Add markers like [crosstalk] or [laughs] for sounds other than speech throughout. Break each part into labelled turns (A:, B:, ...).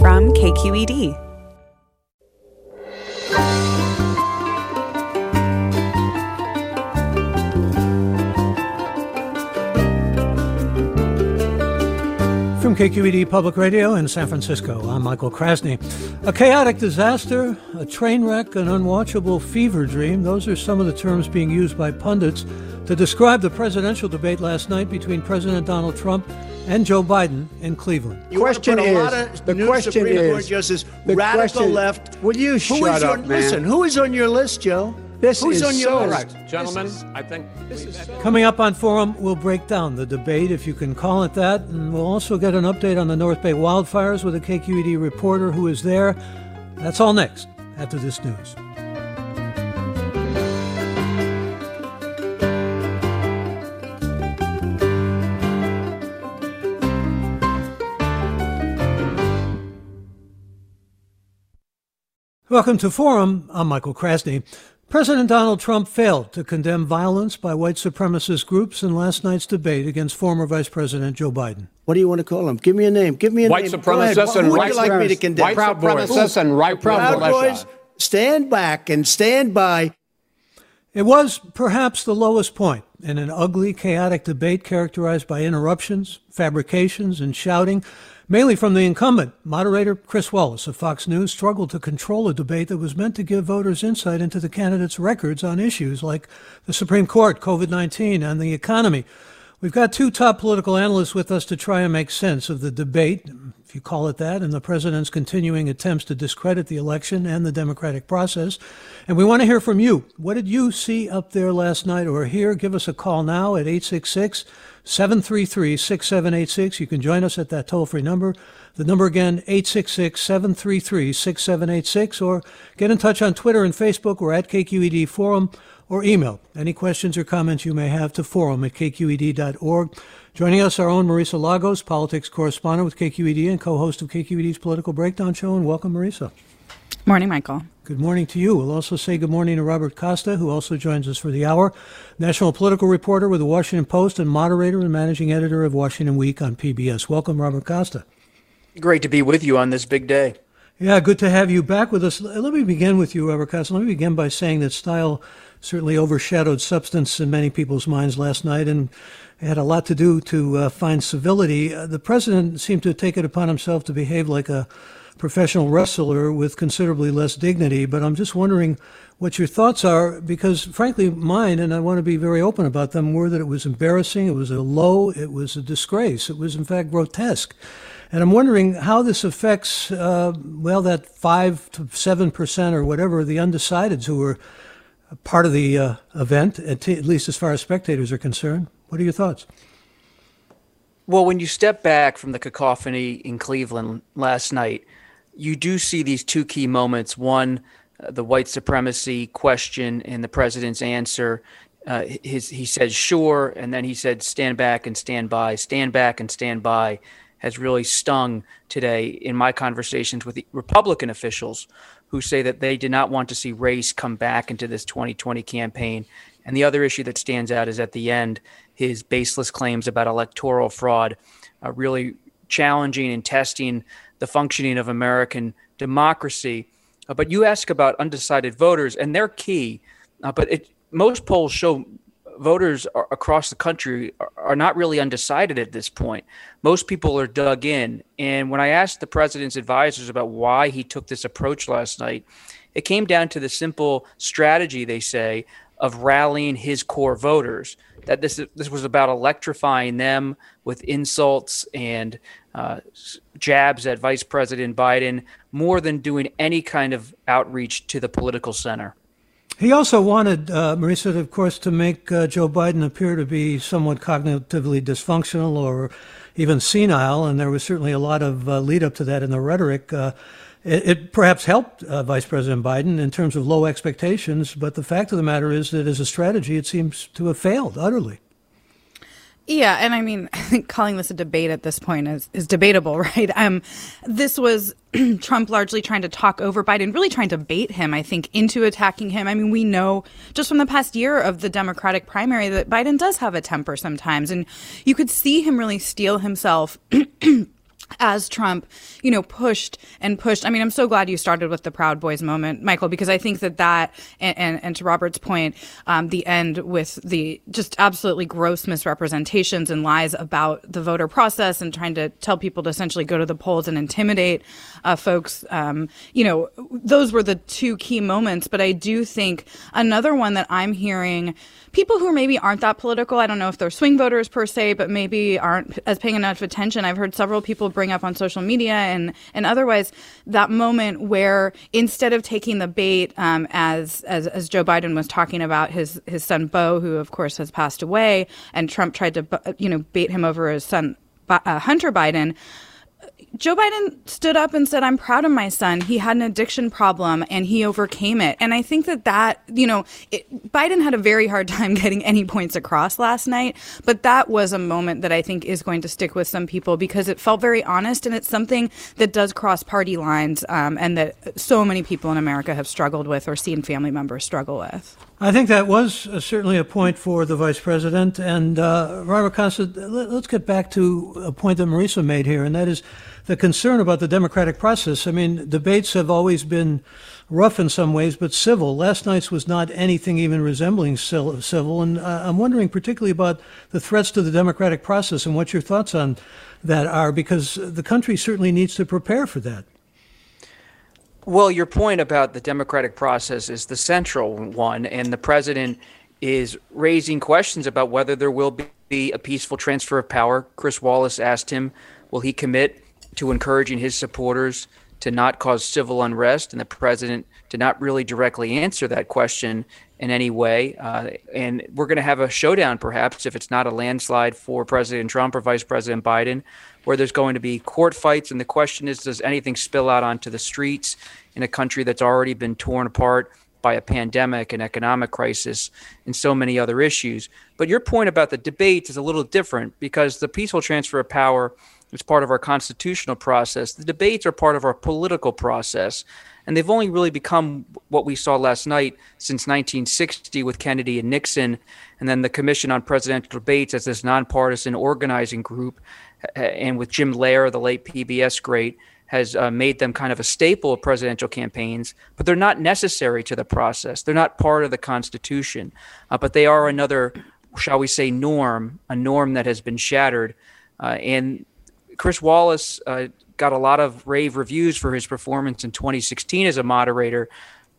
A: from KQED.
B: From KQED Public Radio in San Francisco, I'm Michael Krasny. A chaotic disaster, a train wreck, an unwatchable fever dream, those are some of the terms being used by pundits to describe the presidential debate last night between President Donald Trump and Joe Biden in Cleveland.
C: The question is, the question
D: Supreme
C: is,
D: Court justice,
C: the
D: radical
C: question-
D: left.
C: Will you
D: Who
C: shut
D: is
C: up,
D: on,
C: man?
D: Listen, who is on your list, Joe?
C: This
D: Who's
C: is
D: on your
C: so
D: list?
E: Gentlemen, I think this is
B: Coming up on Forum, we'll break down the debate, if you can call it that, and we'll also get an update on the North Bay wildfires with a KQED reporter who is there. That's all next after this news. Welcome to Forum. I'm Michael Krasny. President Donald Trump failed to condemn violence by white supremacist groups in last night's debate against former Vice President Joe Biden.
C: What do you want to call them? Give me a name. Give me a
E: white
C: name. Go ahead.
E: supremacists
C: Who
E: and
C: would
E: right
C: you like me to condemn?
E: white supremacists and right
C: Proud
E: militia.
C: Boys, stand back and stand by.
B: It was perhaps the lowest point in an ugly, chaotic debate characterized by interruptions, fabrications, and shouting, mainly from the incumbent. Moderator Chris Wallace of Fox News struggled to control a debate that was meant to give voters insight into the candidates' records on issues like the Supreme Court, COVID 19, and the economy. We've got two top political analysts with us to try and make sense of the debate, if you call it that, and the president's continuing attempts to discredit the election and the democratic process. And we want to hear from you. What did you see up there last night or here? Give us a call now at 866 733 6786. You can join us at that toll free number. The number again, 866 733 6786, or get in touch on Twitter and Facebook or at KQED Forum or email any questions or comments you may have to forum at kqed.org. Joining us, our own Marisa Lagos, politics correspondent with KQED and co-host of KQED's Political Breakdown Show. And welcome, Marisa.
F: Morning, Michael.
B: Good morning to you. We'll also say good morning to Robert Costa, who also joins us for the hour. National political reporter with the Washington Post and moderator and managing editor of Washington Week on PBS. Welcome, Robert Costa.
G: Great to be with you on this big day.
B: Yeah, good to have you back with us. Let me begin with you, Robert Costa. Let me begin by saying that style certainly overshadowed substance in many people's minds last night, and it had a lot to do to uh, find civility. Uh, the president seemed to take it upon himself to behave like a professional wrestler with considerably less dignity. But I'm just wondering what your thoughts are, because frankly, mine, and I want to be very open about them, were that it was embarrassing, it was a low, it was a disgrace, it was in fact grotesque. And I'm wondering how this affects, uh, well, that five to seven percent or whatever the undecideds who were part of the uh, event, at, t- at least as far as spectators are concerned. What are your thoughts?
G: Well, when you step back from the cacophony in Cleveland last night, you do see these two key moments. One, uh, the white supremacy question and the president's answer. Uh, his, he said, sure. And then he said, stand back and stand by, stand back and stand by has really stung today in my conversations with the Republican officials who say that they did not want to see race come back into this 2020 campaign. And the other issue that stands out is at the end, his baseless claims about electoral fraud, really challenging and testing the functioning of American democracy. Uh, but you ask about undecided voters, and they're key. Uh, but it, most polls show voters are, across the country are, are not really undecided at this point. Most people are dug in. And when I asked the president's advisors about why he took this approach last night, it came down to the simple strategy, they say, of rallying his core voters. That this this was about electrifying them with insults and uh, jabs at Vice President Biden, more than doing any kind of outreach to the political center.
B: He also wanted, uh, Marisa, of course, to make uh, Joe Biden appear to be somewhat cognitively dysfunctional or even senile, and there was certainly a lot of uh, lead up to that in the rhetoric. Uh, it, it, perhaps helped uh, Vice President Biden in terms of low expectations, but the fact of the matter is that as a strategy, it seems to have failed utterly.
F: Yeah, and I mean, I [laughs] think calling this a debate at this point is, is debatable, [laughs] right? Um, this was [clears throat] Trump largely trying to talk over Biden, really trying to bait him, I think, into attacking him. I mean, we know just from the past year of the Democratic primary that Biden does have a temper sometimes, and you could see him really steel himself. [clears throat] as Trump, you know, pushed and pushed. I mean, I'm so glad you started with the Proud Boys moment, Michael, because I think that that, and, and, and to Robert's point, um, the end with the just absolutely gross misrepresentations and lies about the voter process and trying to tell people to essentially go to the polls and intimidate uh, folks, um, you know, those were the two key moments. But I do think another one that I'm hearing people who maybe aren't that political, I don't know if they're swing voters per se, but maybe aren't as paying enough attention. I've heard several people bring up on social media and, and otherwise that moment where instead of taking the bait, um, as, as, as Joe Biden was talking about his, his son Beau, who of course has passed away, and Trump tried to, you know, bait him over his son, uh, Hunter Biden, Joe Biden stood up and said, I'm proud of my son. He had an addiction problem and he overcame it. And I think that that, you know, it, Biden had a very hard time [laughs] getting any points across last night, but that was a moment that I think is going to stick with some people because it felt very honest and it's something that does cross party lines um, and that so many people in America have struggled with or seen family members struggle with.
B: I think that was uh, certainly a point for the vice president. And uh, Robert Costa, let, us get back to a point that Marisa made here, and that is the concern about the democratic process. I mean, debates have always been rough in some ways, but civil. Last night's was not anything even resembling civil. And uh, I'm wondering particularly about the threats to the democratic process and what your thoughts on that are, because the country certainly needs to prepare for that.
G: Well, your point about the democratic process is the central one, and the president is raising questions about whether there will be a peaceful transfer of power. Chris Wallace asked him, will he commit to encouraging his supporters to not cause civil unrest? And the president did not really directly answer that question in any way. Uh, and we're going to have a showdown, perhaps, if it's not a landslide for President Trump or Vice President Biden, where there's going to be court fights. And the question is does anything spill out onto the streets in a country that's already been torn apart? By a pandemic, an economic crisis, and so many other issues. But your point about the debates is a little different because the peaceful transfer of power is part of our constitutional process. The debates are part of our political process and they've only really become what we saw last night since 1960 with Kennedy and Nixon, and then the Commission on Presidential Debates as this nonpartisan organizing group, and with Jim Lehrer, the late PBS great, has uh, made them kind of a staple of presidential campaigns, but they're not necessary to the process. They're not part of the Constitution, uh, but they are another, shall we say, norm, a norm that has been shattered. Uh, and Chris Wallace uh, got a lot of rave reviews for his performance in 2016 as a moderator.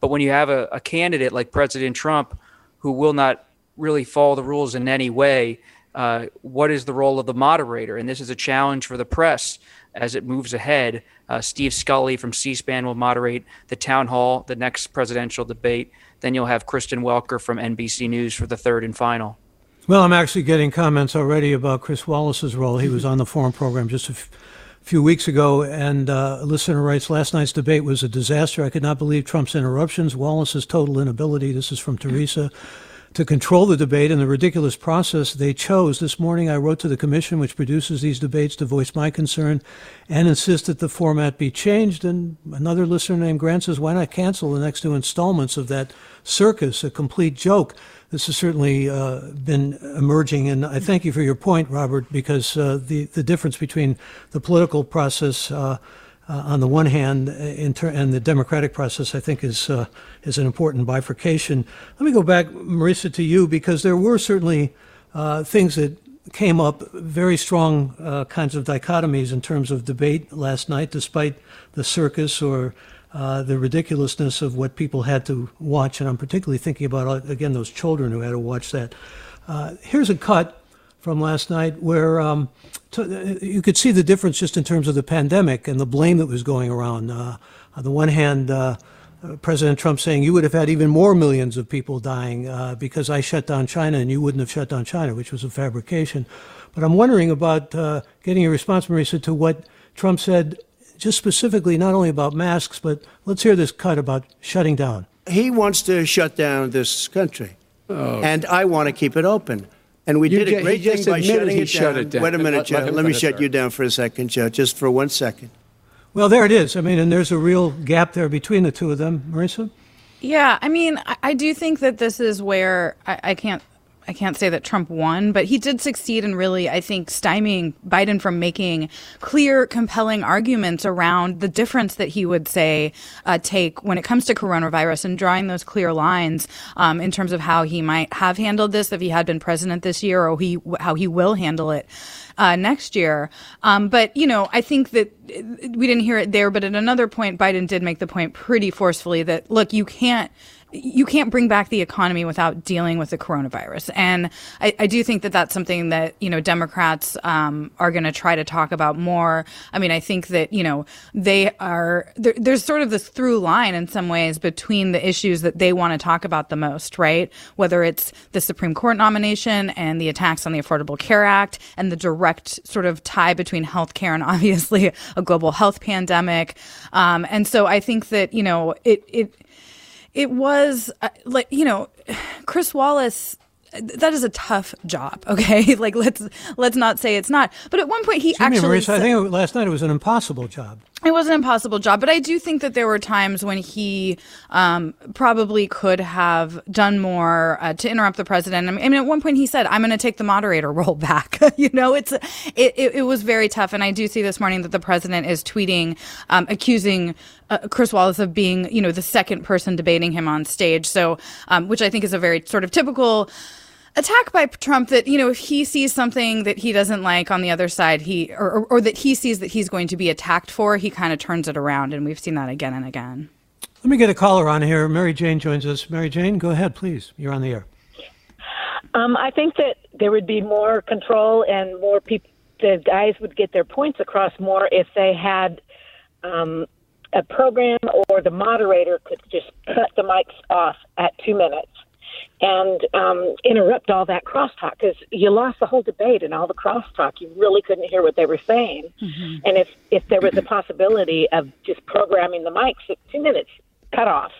G: But when you have a, a candidate like President Trump who will not really follow the rules in any way, uh, what is the role of the moderator? And this is a challenge for the press as it moves ahead. Uh, Steve Scully from C SPAN will moderate the town hall, the next presidential debate. Then you'll have Kristen Welker from NBC News for the third and final.
B: Well, I'm actually getting comments already about Chris Wallace's role. He was on the forum program just a few weeks ago, and uh, a listener writes, Last night's debate was a disaster. I could not believe Trump's interruptions, Wallace's total inability, this is from Teresa, to control the debate and the ridiculous process they chose. This morning I wrote to the commission which produces these debates to voice my concern and insist that the format be changed. And another listener named Grant says, Why not cancel the next two installments of that circus, a complete joke? This has certainly uh, been emerging. And I thank you for your point, Robert, because uh, the, the difference between the political process uh, uh on the one hand ter- and the democratic process, I think, is, uh, is an important bifurcation. Let me go back, Marisa, to you, because there were certainly uh, things that came up, very strong kinds of dichotomies in terms of debate last night, despite the circus or uh, the ridiculousness of what people had to watch, and I'm particularly thinking about uh, again those children who had to watch that. Uh, here's a cut from last night where um, uh, you could see the difference just in terms of the pandemic and the blame that was going around. Uh, on the one hand. President Trump saying you would have had even more millions of people dying because I shut down China and you wouldn't have shut down China, which was a fabrication. But I'm wondering about getting a response, Marisa, to what Trump said just specifically not only about masks, but let's hear this cut about shutting down.
C: He wants to shut down this country, oh. and I want to keep it open. And we you did a great thing by shutting it down. it down. Wait a minute, let, Joe. Let, let me shut you down for a second, Joe, just for one second.
B: Well, there it is. I mean, and there's a real gap there between the two of them, Marisa.
F: Yeah, I mean, I, I do think that this is where I, I can't I can't say that Trump won, but he did succeed in really, I think, stymieing Biden from making clear, compelling arguments around the difference that he would say uh, take when it comes to coronavirus and drawing those clear lines um, in terms of how he might have handled this if he had been president this year, or he how he will handle it uh, next year. Um, but you know, I think that we didn't hear it there, but at another point, Biden did make the point pretty forcefully that look, you can't you can't bring back the economy without dealing with the coronavirus. And I, I do think that that's something that, you know, Democrats um, are going to try to talk about more. I mean, I think that, you know, they are, there, there's sort of this through line in some ways between the issues that they want to talk about the most, right? Whether it's the Supreme Court nomination and the attacks on the Affordable Care Act and the direct sort of tie between healthcare and [laughs] obviously a global health pandemic. Um, and so I think that, you know, it, it, it was uh, like you know chris wallace that is a tough job [laughs] okay like let's let's not say it's not but at one point he
B: Excuse
F: actually
B: me, Marisa, said, i think last night it was an impossible job
F: it was an impossible job, but I do think that there were times when he um, probably could have done more uh, to interrupt the president. I mean, at one point he said, "I'm going to take the moderator [laughs] role back." [laughs] you know, it's it, it, it, was very tough, and I do see this morning that the president is tweeting, um, accusing uh, Chris Wallace of being, you know, the second person debating him on stage. So, um, which I think is a very sort of typical attack by Trump that you know if he sees something that he doesn't like on the other side, he or, or, or that he sees that he's going to be attacked for, he kind of turns it around, and we've seen that again and again.
B: Let me get a caller on here. Mary Jane joins us. Mary Jane, go ahead, please. You're on the air.
A: Um, I think that there would be more control and more people. The guys would get their points across more if they had um, a program or the moderator could just cut the mics off at two minutes and um, interrupt all that crosstalk because you lost the whole debate and all the crosstalk. You really couldn't hear what they were saying. Mm-hmm. And if if there was a possibility of just programming the mics at two minutes cut off,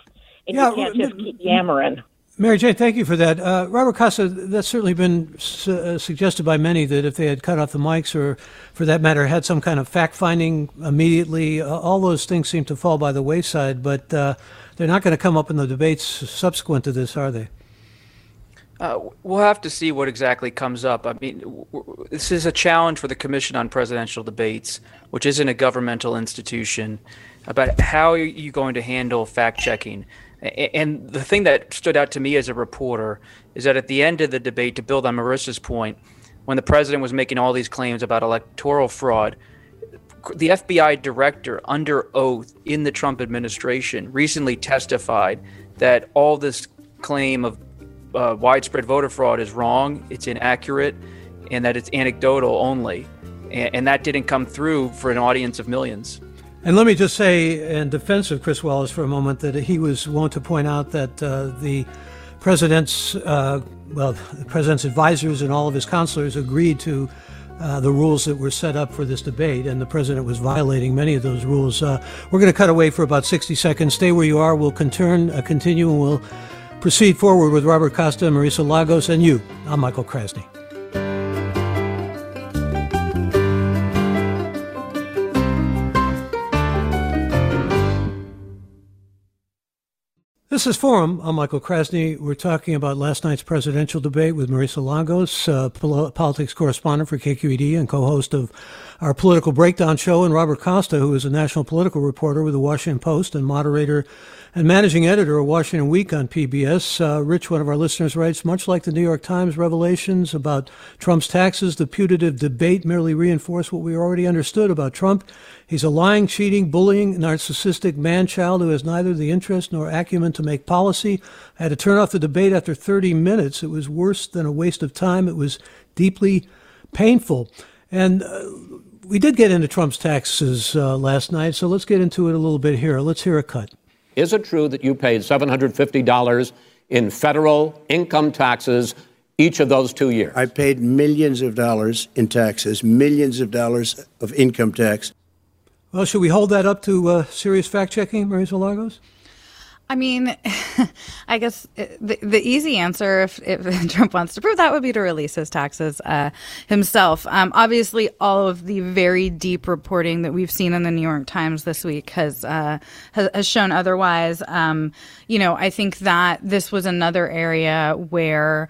A: and yeah, you can't just keep yammering.
B: Mary Jane, thank you for that. Uh, Robert Costa, that's certainly been su- uh, suggested by many that if they had cut off the mics or, for that matter, had some kind of fact finding immediately, uh, all those things seem to fall by the wayside, but uh, they're not going to come up in the debates subsequent to this, are they?
G: Uh, we'll have to see what exactly comes up. I mean, this is a challenge for the Commission on Presidential Debates, which isn't a governmental institution, about how are you going to handle fact checking. And the thing that stood out to me as a reporter is that at the end of the debate, to build on Marisa's point, when the president was making all these claims about electoral fraud, the FBI director, under oath in the Trump administration, recently testified that all this claim of uh, widespread voter fraud is wrong, it's inaccurate, and that it's anecdotal only. And, and that didn't come through for an audience of millions.
B: And let me just say, in defense of Chris Wallace for a moment, that he was wont to point out that uh, the president's, uh, well, the president's advisors and all of his counselors agreed to uh, the rules that were set up for this debate, and the president was violating many of those rules. Uh, we're going to cut away for about 60 seconds. Stay where you are. We'll uh, continue, and we'll proceed forward with Robert Costa, Marisa Lagos, and you. I'm Michael Krasny. This is Forum. I'm Michael Krasny. We're talking about last night's presidential debate with Marisa Lagos, uh, politics correspondent for KQED and co-host of our political breakdown show, and Robert Costa, who is a national political reporter with the Washington Post and moderator and managing editor of Washington Week on PBS. Uh, Rich, one of our listeners, writes Much like the New York Times revelations about Trump's taxes, the putative debate merely reinforced what we already understood about Trump. He's a lying, cheating, bullying, narcissistic man child who has neither the interest nor acumen to make policy. I had to turn off the debate after 30 minutes. It was worse than a waste of time. It was deeply painful. And uh, we did get into Trump's taxes uh, last night, so let's get into it a little bit here. Let's hear a cut.
E: Is it true that you paid $750 in federal income taxes each of those two years?
C: I paid millions of dollars in taxes, millions of dollars of income tax.
B: Well, should we hold that up to uh, serious fact checking, Marisa Lagos?
F: I mean, [laughs] I guess the, the easy answer, if, if, [laughs] Trump wants to prove that, would be to release his taxes uh, himself. Um, obviously, all of the very deep reporting that we've seen in the New York Times this week has uh, has, has, shown otherwise. Um, you know, I think that this was another area where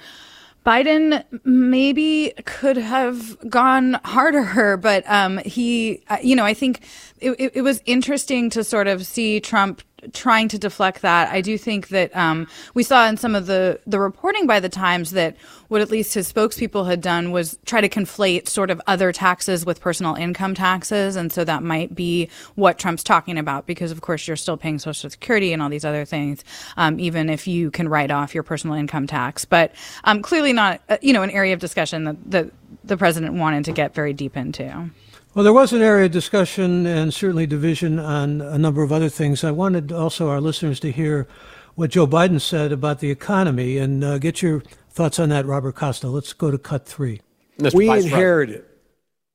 F: Biden maybe could have gone harder, [laughs] but um, he, uh, you know, I think it, it, was interesting to sort of see Trump trying to deflect that. I do think that um, we saw in some of the the reporting by the Times that what at least his spokespeople had done was try to conflate sort of other taxes with personal income taxes, and so that might be what Trump's talking about because of course you're still paying Social Security and all these other things, um, even if you can write off your personal income tax. But um, clearly not, uh, you know, an area of discussion that, that the president wanted to get very deep into.
B: Well, there was an area of discussion and certainly division on a number of other things. I wanted also our listeners to hear what Joe Biden said about the economy and uh, get your thoughts on that, Robert Costa. Let's go to cut three.
D: Mr. We Vice inherited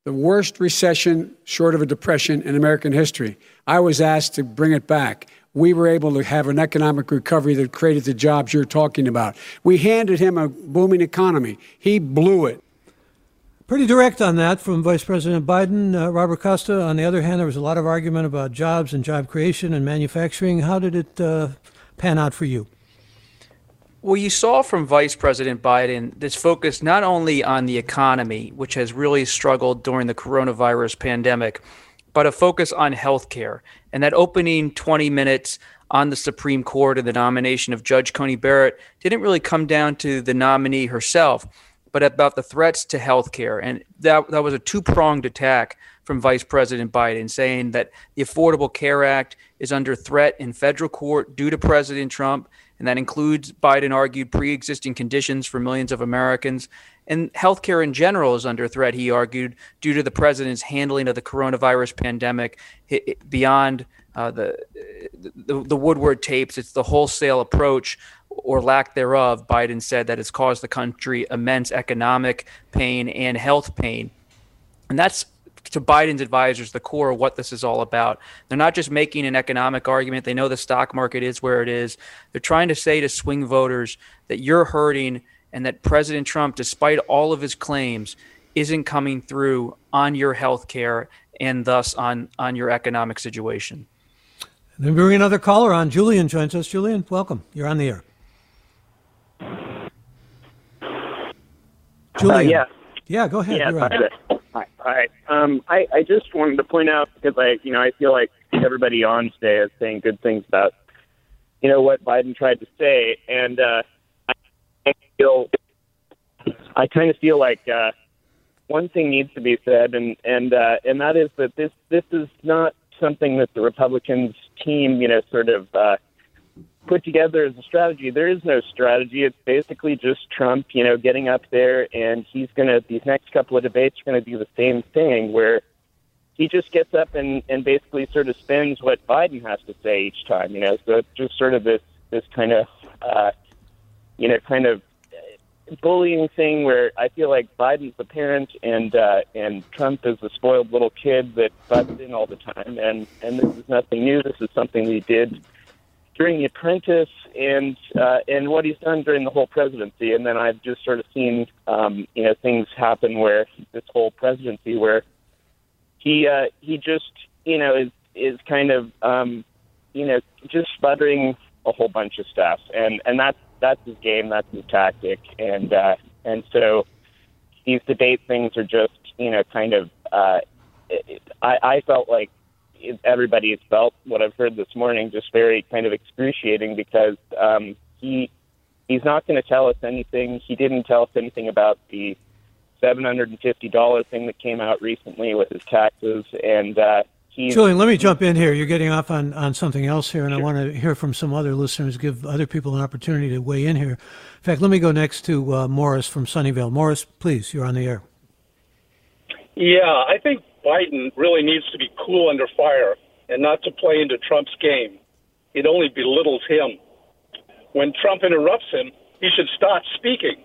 D: the worst recession short of a depression in American history. I was asked to bring it back. We were able to have an economic recovery that created the jobs you're talking about. We handed him a booming economy. He blew it.
B: Pretty direct on that from Vice President Biden. Uh, Robert Costa, on the other hand, there was a lot of argument about jobs and job creation and manufacturing. How did it uh, pan out for you?
G: Well, you saw from Vice President Biden this focus not only on the economy, which has really struggled during the coronavirus pandemic, but a focus on healthcare. And that opening 20 minutes on the Supreme Court and the nomination of Judge Coney Barrett didn't really come down to the nominee herself but about the threats to healthcare. And that, that was a two pronged attack from Vice President Biden, saying that the Affordable Care Act is under threat in federal court due to President Trump. And that includes, Biden argued, pre existing conditions for millions of Americans. And healthcare in general is under threat, he argued, due to the president's handling of the coronavirus pandemic beyond uh, the, the, the Woodward tapes. It's the wholesale approach or lack thereof, Biden said that it's caused the country immense economic pain and health pain. And that's to Biden's advisors the core of what this is all about. They're not just making an economic argument. They know the stock market is where it is. They're trying to say to swing voters that you're hurting and that President Trump, despite all of his claims, isn't coming through on your health care and thus on, on your economic situation.
B: And then bring another caller on. Julian joins us. Julian, welcome. You're on the air. Uh,
H: yeah.
B: Yeah, go ahead.
H: Yeah,
B: You're
H: right. Hi. All right. Um, I, I just wanted to point out because I, you know, I feel like everybody on today is saying good things about, you know, what Biden tried to say, and uh, I feel, I kind of feel like uh, one thing needs to be said, and and uh, and that is that this this is not something that the Republicans team, you know, sort of. Uh, put together as a strategy. There is no strategy. It's basically just Trump, you know, getting up there and he's going to, these next couple of debates are going to do the same thing where he just gets up and, and basically sort of spins what Biden has to say each time, you know, so it's just sort of this, this kind of, uh, you know, kind of bullying thing where I feel like Biden's the parent and uh, and Trump is the spoiled little kid that butts in all the time. And and this is nothing new. This is something we did during The Apprentice and uh, and what he's done during the whole presidency. And then I've just sort of seen um, you know things happen where this whole presidency where he uh, he just you know is is kind of um, you know just sputtering a whole bunch of stuff, and and that's that's his game, that's his tactic, and uh, and so these debate things are just you know kind of. Uh, I, I felt like everybody has felt what I've heard this morning just very kind of excruciating because um, he he's not going to tell us anything. He didn't tell us anything about the seven hundred and fifty dollar thing that came out recently with his taxes and. Uh,
B: Julian, let me jump in here. You're getting off on, on something else here, and sure. I want to hear from some other listeners, give other people an opportunity to weigh in here. In fact, let me go next to uh, Morris from Sunnyvale. Morris, please, you're on the air.
I: Yeah, I think Biden really needs to be cool under fire and not to play into Trump's game. It only belittles him. When Trump interrupts him, he should stop speaking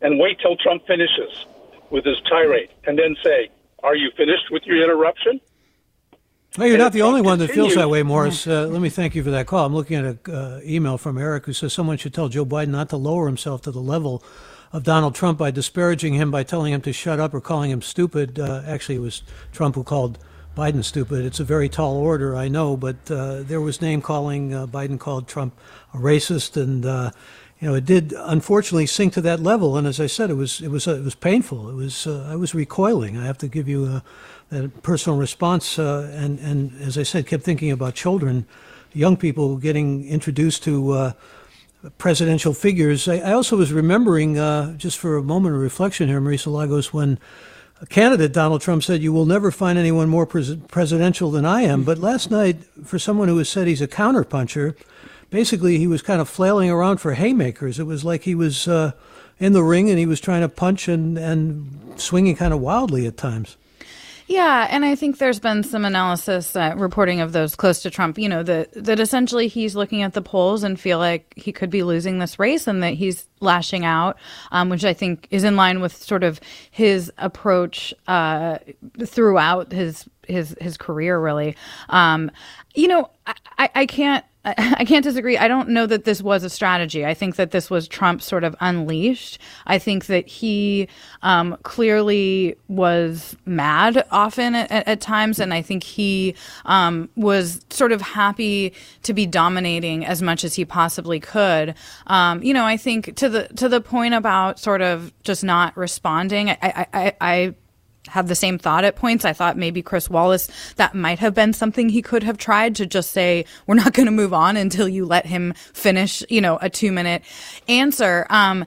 I: and wait till Trump finishes with his tirade and then say, Are you finished with your interruption?
B: Well, you're and not the only one that feels that way, Morris. Uh, let me thank you for that call. I'm looking at an uh, email from Eric who says someone should tell Joe Biden not to lower himself to the level of Donald Trump by disparaging him by telling him to shut up or calling him stupid. Uh, actually, it was Trump who called Biden stupid. It's a very tall order, I know, but uh, there was name calling. Uh, Biden called Trump a racist, and uh, you know, it did unfortunately sink to that level. And as I said, it was it was uh, it was painful. It was uh, I was recoiling. I have to give you a, a personal response. Uh, and and as I said, kept thinking about children, young people getting introduced to. Presidential figures. I, I, also was remembering, uh, just for a moment of reflection here, Marisa Lagos, when candidate Donald Trump said, You will never find anyone more pres- presidential than I am. But last night, for someone who has said he's a counterpuncher, basically he was kind of flailing around for haymakers. It was like he was uh, in the ring and he was trying to punch and, and swinging kind of wildly at times.
F: Yeah, and I think there's been some analysis uh, reporting of those close to Trump, you know, that that essentially he's looking at the polls and feel like he could be losing this race and that he's lashing out, um, which I think is in line with sort of his approach uh, throughout his his his career, really. Um, you know, I, I can't [laughs] I can't disagree. I don't know that this was a strategy. I think that this was Trump sort of unleashed. I think that he um, clearly was mad often at, at, times, and I think he um, was sort of happy to be dominating as much as he possibly could. Um, you know, I think to the to the point about sort of just not responding. I, I, I have the same thought at points. I thought maybe Chris Wallace, that might have been something he could have tried to just say, we're not [laughs] going to move on until you let him finish, you know, a two minute answer. Um,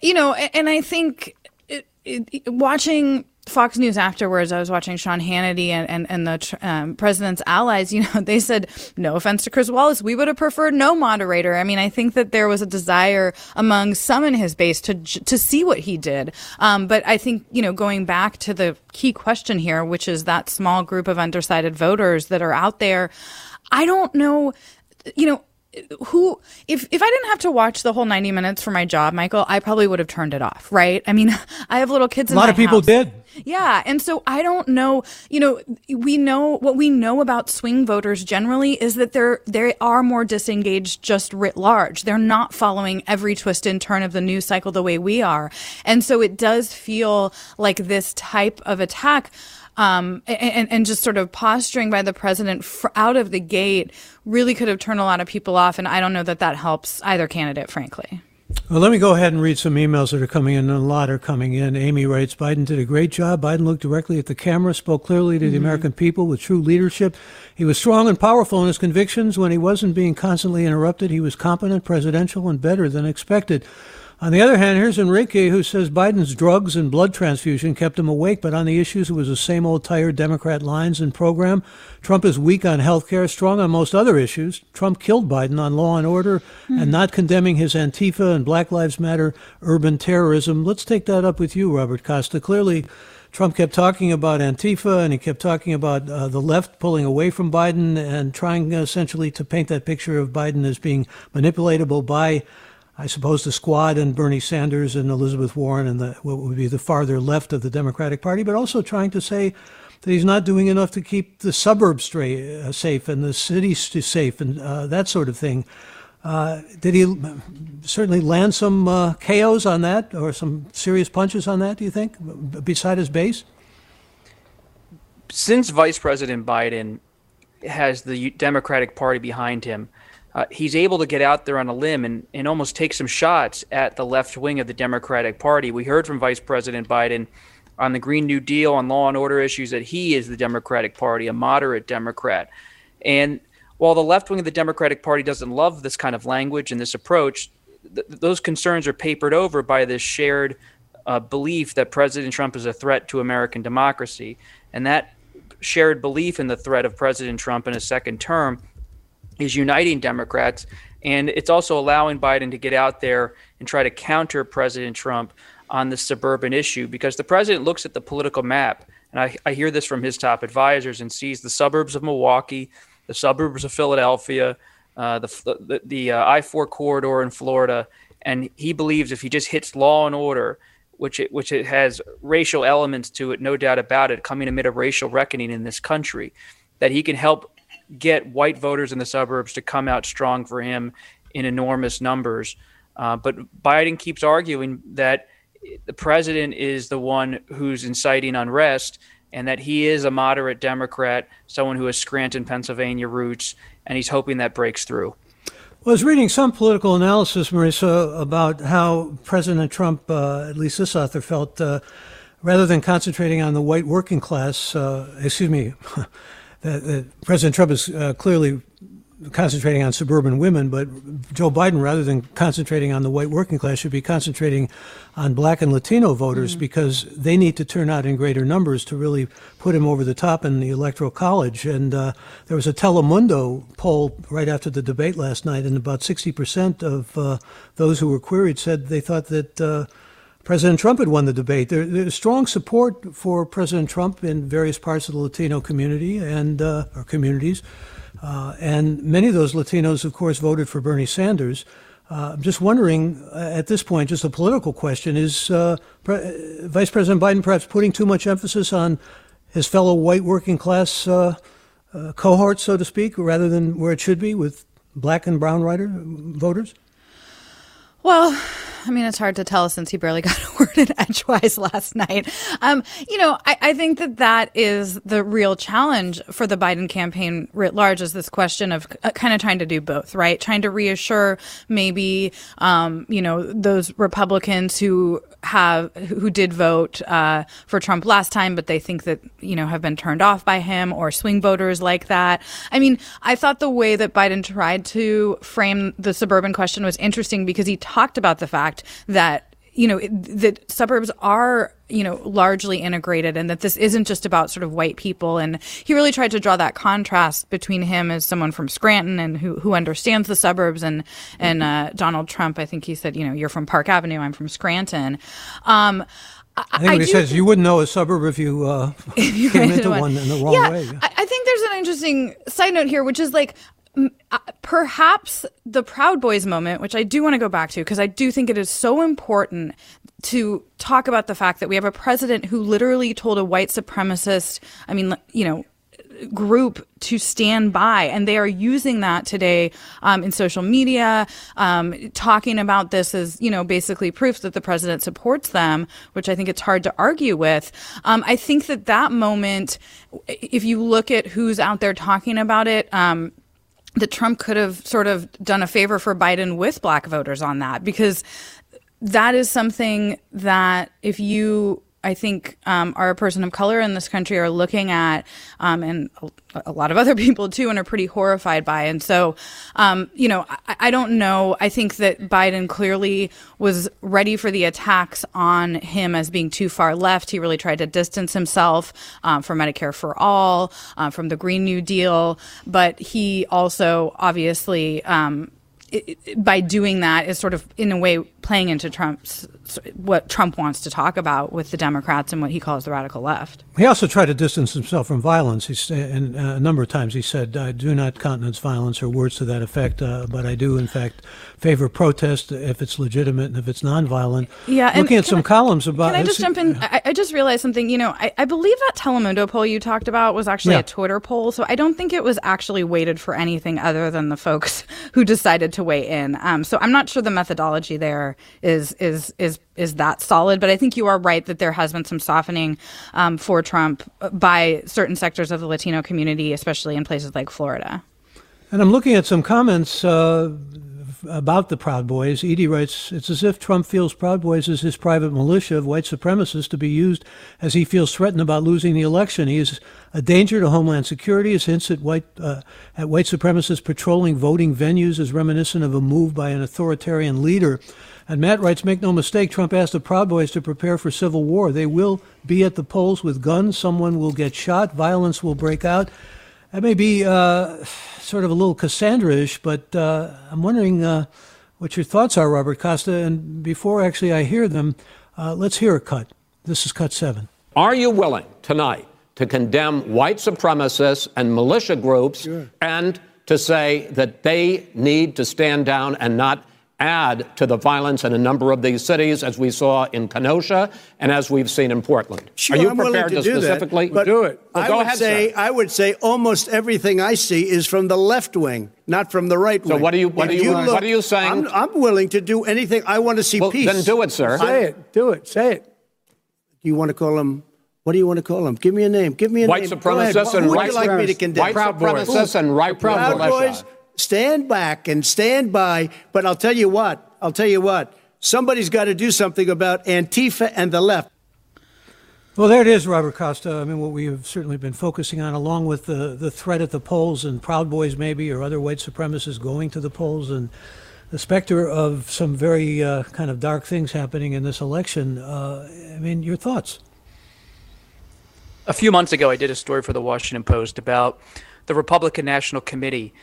F: you know, and I think it, it, watching Fox News afterwards, I was watching Sean Hannity and, and, and the um, president's allies, you know, [laughs] they said, no offense to Chris Wallace, we would have preferred no moderator. I mean, I think that there was a desire among some in his base to, to see what he did. Um, but I think, you know, going back to the key question here, which is that small group of undecided voters that are out there, I don't know, you know, who if if I didn't have to watch the whole 90 minutes for my job, Michael, I probably would have turned it off, right? I mean, [laughs] I have little kids
B: A lot of people
F: house.
B: did.
F: Yeah, and so I don't know, you know, we know what we know about swing voters generally is that they're they are more disengaged just writ large. They're not following every twist and turn of the news cycle the way we are. And so it does feel like this type of attack um, and, and, just sort of posturing by the president out of the gate really could have turned a lot of people off. And I don't know that that helps either candidate, frankly.
B: Well, let me go ahead and read some emails that are coming in. A lot are coming in. Amy writes Biden did a great job. Biden looked directly at the camera, spoke clearly to mm-hmm. the American people with true leadership. He was strong and powerful in his convictions. When he wasn't being constantly interrupted, he was competent, presidential, and better than expected. On the other hand, here's Enrique who says Biden's drugs and blood transfusion kept him awake, but on the issues, it was the same old tired Democrat lines and program. Trump is weak on health care, strong on most other issues. Trump killed Biden on law and order mm. and not condemning his Antifa and Black Lives Matter urban terrorism. Let's take that up with you, Robert Costa. Clearly, Trump kept talking about Antifa and he kept talking about uh, the left pulling away from Biden and trying essentially to paint that picture of Biden as being manipulatable by I suppose the squad and Bernie Sanders and Elizabeth Warren and the, what would be the farther left of the Democratic Party, but also trying to say that he's not doing enough to keep the suburbs straight, uh, safe and the cities safe and uh, that sort of thing. Uh, did he certainly land some uh, KOs on that or some serious punches on that, do you think, beside his base?
G: Since Vice President Biden has the Democratic Party behind him, uh, he's able to get out there on a limb and, and almost take some shots at the left wing of the Democratic Party. We heard from Vice President Biden on the Green New Deal, on law and order issues, that he is the Democratic Party, a moderate Democrat. And while the left wing of the Democratic Party doesn't love this kind of language and this approach, th- those concerns are papered over by this shared uh, belief that President Trump is a threat to American democracy. And that shared belief in the threat of President Trump in a second term is uniting Democrats, and it's also allowing Biden to get out there and try to counter President Trump on the suburban issue because the president looks at the political map, and I, I hear this from his top advisors and sees the suburbs of Milwaukee, the suburbs of Philadelphia, uh, the the, the uh, I four corridor in Florida, and he believes if he just hits law and order, which it which it has racial elements to it, no doubt about it, coming amid a racial reckoning in this country, that he can help get white voters in the suburbs to come out strong for him in enormous numbers. Uh, but Biden keeps arguing that the president is the one who's inciting unrest and that he is a moderate Democrat, someone who has Scranton, Pennsylvania roots, and he's hoping that breaks through.
B: I was reading some political analysis, Marisa, about how President Trump, uh, at least this author, felt uh, rather than concentrating on the white working class, uh, excuse me, [laughs] that, that, President Trump is uh, clearly concentrating on suburban women, but Joe Biden, rather than concentrating on the white working class, should be concentrating on black and Latino voters mm-hmm. because they need to turn out in greater numbers to really put him over the top in the electoral college. And uh, there was a Telemundo poll right after the debate last night, and about 60% of uh, those who were queried said they thought that. Uh, President Trump had won the debate. There, there's strong support for President Trump in various parts of the Latino community and uh, or communities. Uh, and many of those Latinos, of course, voted for Bernie Sanders. Uh, I'm just wondering, uh, at this point, just a political question: Is uh, Pre- Vice President Biden perhaps putting too much emphasis on his fellow white working class uh, cohort, so to speak, rather than where it should be with black and brown writer voters?
F: Well, I mean, it's hard to tell since he barely [laughs] got a word in edgewise last night. Um, you know, I, I, think that that is the real challenge for the Biden campaign writ large is this question of uh, kind of trying to do both, right? Trying to reassure maybe, um, you know, those Republicans who have, who did vote, uh, for Trump last time, but they think that, you know, have been turned off by him or swing voters like that. I mean, I thought the way that Biden tried to frame the suburban question was interesting because he talked about the fact that you know that suburbs are you know largely integrated and that this isn't just about sort of white people and he really tried to draw that contrast between him as someone from Scranton and who who understands the suburbs and and uh, Donald Trump I think he said you know you're from Park Avenue I'm from Scranton um,
B: I, I think what he says you wouldn't know a suburb if you, uh, [laughs] if you came into one. one in the wrong
F: yeah,
B: way.
F: I, I think there's an interesting side note here, which is like perhaps the Proud Boys moment, which I do want to go back to because I do think it is so important to talk about the fact that we have a president who literally told a white supremacist, I mean, you know, group to stand by and they are using that today um, in social media um, talking about this as you know basically proof that the president supports them which i think it's hard to argue with. Um, i think that that moment if you look at who's out there talking about it um, that Trump could have sort of done a favor for Biden with black voters on that because that is something that if you I think um, are a person of color in this country are looking at, um, and a, lot of [laughs] other people too, and are pretty horrified by. And so, um, you know, I, I, don't know. I think that Biden clearly was ready for the attacks on him as being too far left. He really tried to distance himself um, from Medicare for all, uh, from the Green New Deal, but he also obviously it, by doing that is sort of in a way playing into Trump's what Trump wants to talk about with the Democrats and what he calls the radical left.
B: He also tried to distance himself from violence. He's and uh, a number of times he said, "I do not countenance violence" or words to that effect. Uh, but I do, in fact, favor protest if it's legitimate and if it's nonviolent.
F: Yeah,
B: looking at some I, columns about.
F: Can I just jump in? I, I, just realized something. You know, I, I, believe that Telemundo poll you talked about was actually yeah. a Twitter poll, so I don't think it was actually weighted for anything other than the folks [laughs] who decided to weigh in. Um, so I'm not sure the methodology there is is is is that solid. But I think you are right that there has been some softening um, for Trump by certain sectors of the Latino community, especially in places like Florida.
B: And I'm looking at some comments uh, about the Proud Boys. Edie writes, It's as if Trump feels Proud Boys as his private militia of white supremacists to be used as he feels threatened about losing the election. He is a danger to Homeland Security. His hints at white, uh, at white supremacists patrolling voting venues is reminiscent of a move by an authoritarian leader. And Matt writes, make no mistake, Trump asked the Proud Boys to prepare for civil war. They will be at the polls with guns. Someone will get shot. Violence will break out. That may be uh, sort of a little Cassandra-ish, but uh, I'm wondering uh, what your thoughts are, Robert Costa. And before actually I hear them, uh, let's hear a cut. This is cut seven.
E: Are you willing tonight to condemn white supremacists and militia groups sure. and to say that they need to stand down and not add to the violence in a number of these cities, as we saw in Kenosha and as we've seen in Portland.
C: Sure,
E: Are you
C: I'm
E: prepared
C: to,
E: to specifically
C: that,
D: do it?
E: Well,
C: I
E: go
C: would
E: ahead,
C: say
E: sir.
C: I would say almost everything I see is from the left wing, not from the right wing.
E: So what are you what, are you, you look, what are you saying?
C: I'm, I'm, willing to do anything. I want to see
E: well,
C: peace.
E: Then do it, sir.
D: Say it. Do it. Say it.
C: Do you want to call them? What do you want to call them? Give me a name. Give me a
E: white
C: name.
E: Supremacists and
C: Who
E: right
C: would you like me to condemn?
E: White supremacists and right
C: Proud
E: militia.
C: Boys stand back and stand by. But I'll tell you what, I'll tell you what, somebody's got to do something about Antifa and the left.
B: Well, there it is, Robert Costa. I mean, what we have certainly been focusing on, along with the, the threat at the polls and Proud Boys, maybe, or other white supremacists going to the polls, and the specter of some very uh, kind of dark things happening in this election. Uh, I mean, your thoughts?
G: A few months ago, I did a story for the Washington Post about the Republican National Committee.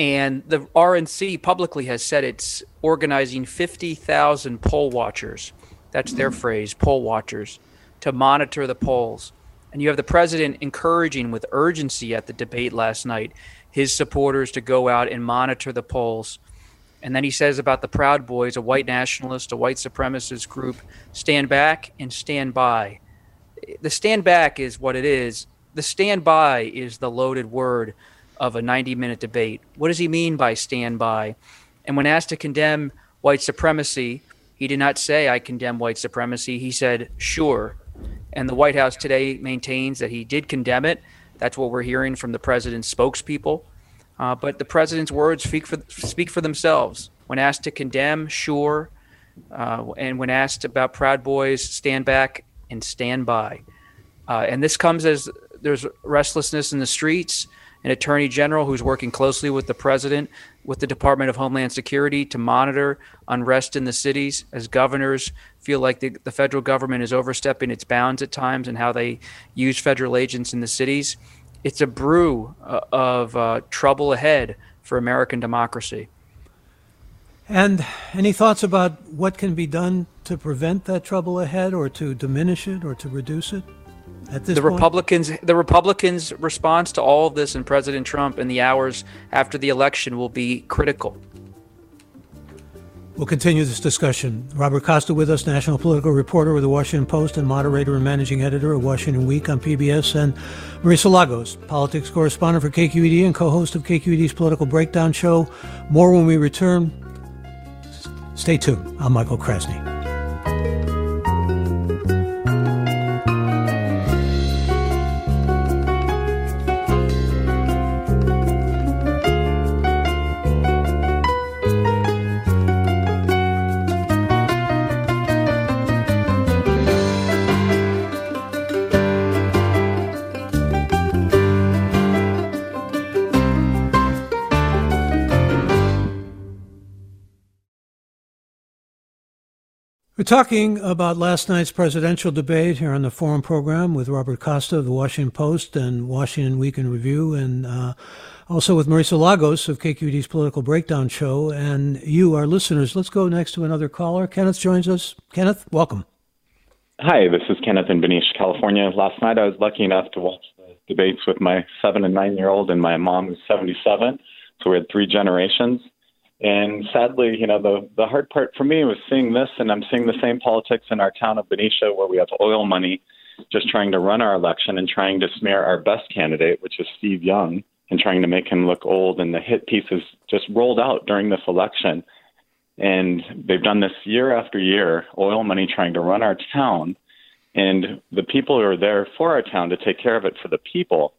G: And the RNC publicly has said it's organizing 50,000 poll watchers. That's their phrase, poll watchers to monitor the polls. And you have the president encouraging with urgency at the debate last night his supporters to go out and monitor the polls. And then he says about the Proud Boys, a white nationalist, a white supremacist group, stand back and stand by. The stand back is what it is. The stand by is the loaded word of a 90 minute debate. What does he mean by stand by? And when asked to condemn white supremacy, he did not say, I condemn white supremacy. He said, sure. And the White House today maintains that he did condemn it. That's what we're hearing from the president's spokespeople. Uh, but the president's words speak for speak for themselves. When asked to condemn, sure, uh, and when asked about Proud Boys, stand back and stand by. Uh, and this comes as there's restlessness in the streets an attorney general who's working closely with the president, with the Department of Homeland Security to monitor unrest in the cities as governors feel like the, the federal government is overstepping its bounds at times and how they use federal agents in the cities. It's a brew uh, of uh, trouble ahead for American democracy.
B: And any thoughts about what can be done to prevent that trouble ahead or to diminish it or to reduce it? At this
G: the
B: point?
G: Republicans the Republicans response to all of this and President Trump in the hours after the election will be critical.
B: We'll continue this discussion. Robert Costa with us, national political reporter with the Washington Post and moderator and managing editor of Washington Week on PBS, and Marisa Lagos, politics correspondent for KQED and co-host of KQED's Political Breakdown Show. More when we return. Stay tuned. I'm Michael Krasny. We're talking about last night's presidential debate here on the Forum program with Robert Costa of the Washington Post and Washington Week in Review, and uh, also with Marisa Lagos of KQED's Political Breakdown Show. And you, our listeners, let's go next to another caller. Kenneth joins us. Kenneth, welcome.
J: Hi, this is Kenneth in Benicia, California. Last night I was lucky enough to watch the debates with my seven and nine year old and my mom, who's 77. So we had three generations. And sadly, you know, the the hard part for me was seeing this, and I'm seeing the same politics in our town of Benicia, where we have oil money, just trying to run our election and trying to smear our best candidate, which is Steve Young, and trying to make him look old. And the hit pieces just rolled out during this election, and they've done this year after year. Oil money trying to run our town, and the people who are there for our town to take care of it for the people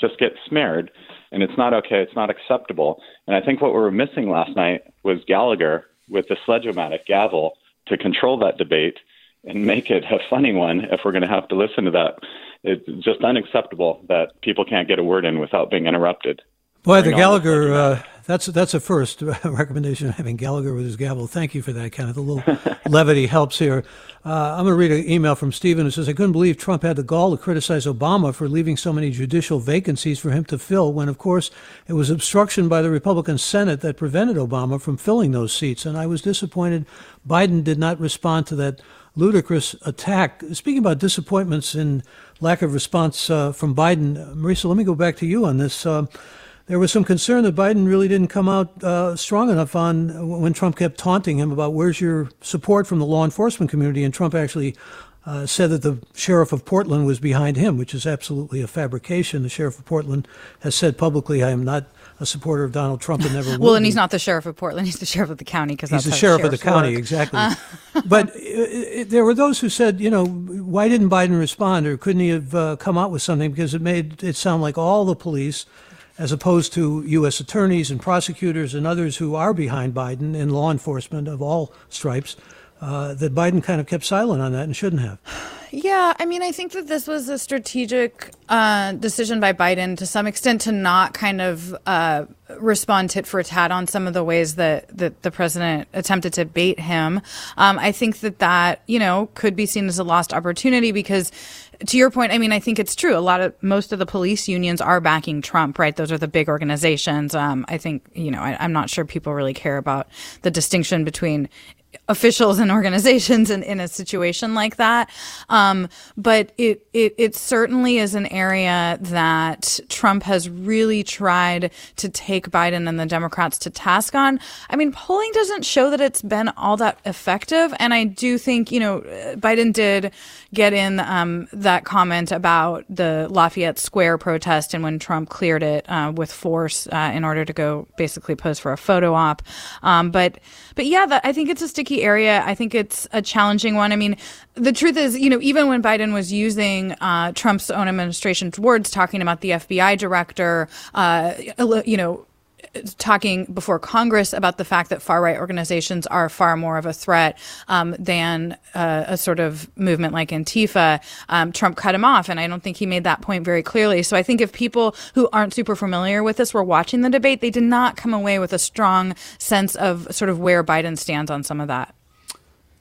J: just get smeared and it's not okay. It's not acceptable. And I think what we were missing last night was Gallagher with the sledge-o-matic gavel to control that debate and make it a funny one if we're going to have to listen to that. It's just unacceptable that people can't get a word in without being interrupted.
B: Boy, the Gallagher, uh, that's that's a first [laughs] recommendation having Gallagher with his gavel. Thank you for that, Kenneth. A little [laughs] levity helps here. Uh, I'm going to read an email from Stephen who says, I couldn't believe Trump had the gall to criticize Obama for leaving so many judicial vacancies for him to fill when, of course, it was obstruction by the Republican Senate that prevented Obama from filling those seats. And I was disappointed Biden did not respond to that ludicrous attack. Speaking about disappointments and lack of response uh, from Biden, Marisa, let me go back to you on this. Uh, there was some concern that Biden really didn't come out uh, strong enough on when Trump kept taunting him about where's your support from the law enforcement community, and Trump actually uh, said that the sheriff of Portland was behind him, which is absolutely a fabrication. The sheriff of Portland has said publicly, "I am not a supporter of Donald Trump and never [laughs] will."
F: well, and he's not the sheriff of Portland; he's the sheriff of the county because
B: he's the sheriff of the county,
F: work.
B: exactly. Uh. [laughs] but it, it, there were those who said, you know, why didn't Biden respond, or couldn't he have uh, come out with something because it made it sound like all the police as opposed to U.S. attorneys and prosecutors and others who are behind Biden in law enforcement of all stripes, uh, that Biden kind of kept silent on that and shouldn't have.
F: Yeah, I mean, I think that this was a strategic uh, decision by Biden to some extent to not kind of uh, respond tit for tat on some of the ways that, that the president attempted to bait him. Um, I think that that, you know, could be seen as a lost opportunity because to your point, I mean, I think it's true. A lot of most of the police unions are backing Trump, right? Those are the big organizations. Um, I think, you know, I, am not sure people really care about the distinction between officials and organizations in, in a situation like that. Um, but it, it, it certainly is an area that Trump has really tried to take Biden and the Democrats to task on. I mean, polling doesn't show that it's been all that effective. And I do think, you know, Biden did get in um, that comment about the Lafayette Square protest and when Trump cleared it uh, with force uh, in order to go basically pose for a photo op. Um, but, but yeah, that, I think it's a sticky area. I think it's a challenging one. I mean, the truth is, you know, even when Biden was using uh, Trump's own administration's words, talking about the FBI director, uh, you know, talking before Congress about the fact that far right organizations are far more of a threat um, than uh, a sort of movement like Antifa. Um, Trump cut him off, and I don't think he made that point very clearly. So I think if people who aren't super familiar with this were watching the debate, they did not come away with a strong sense of sort of where Biden stands on some of that.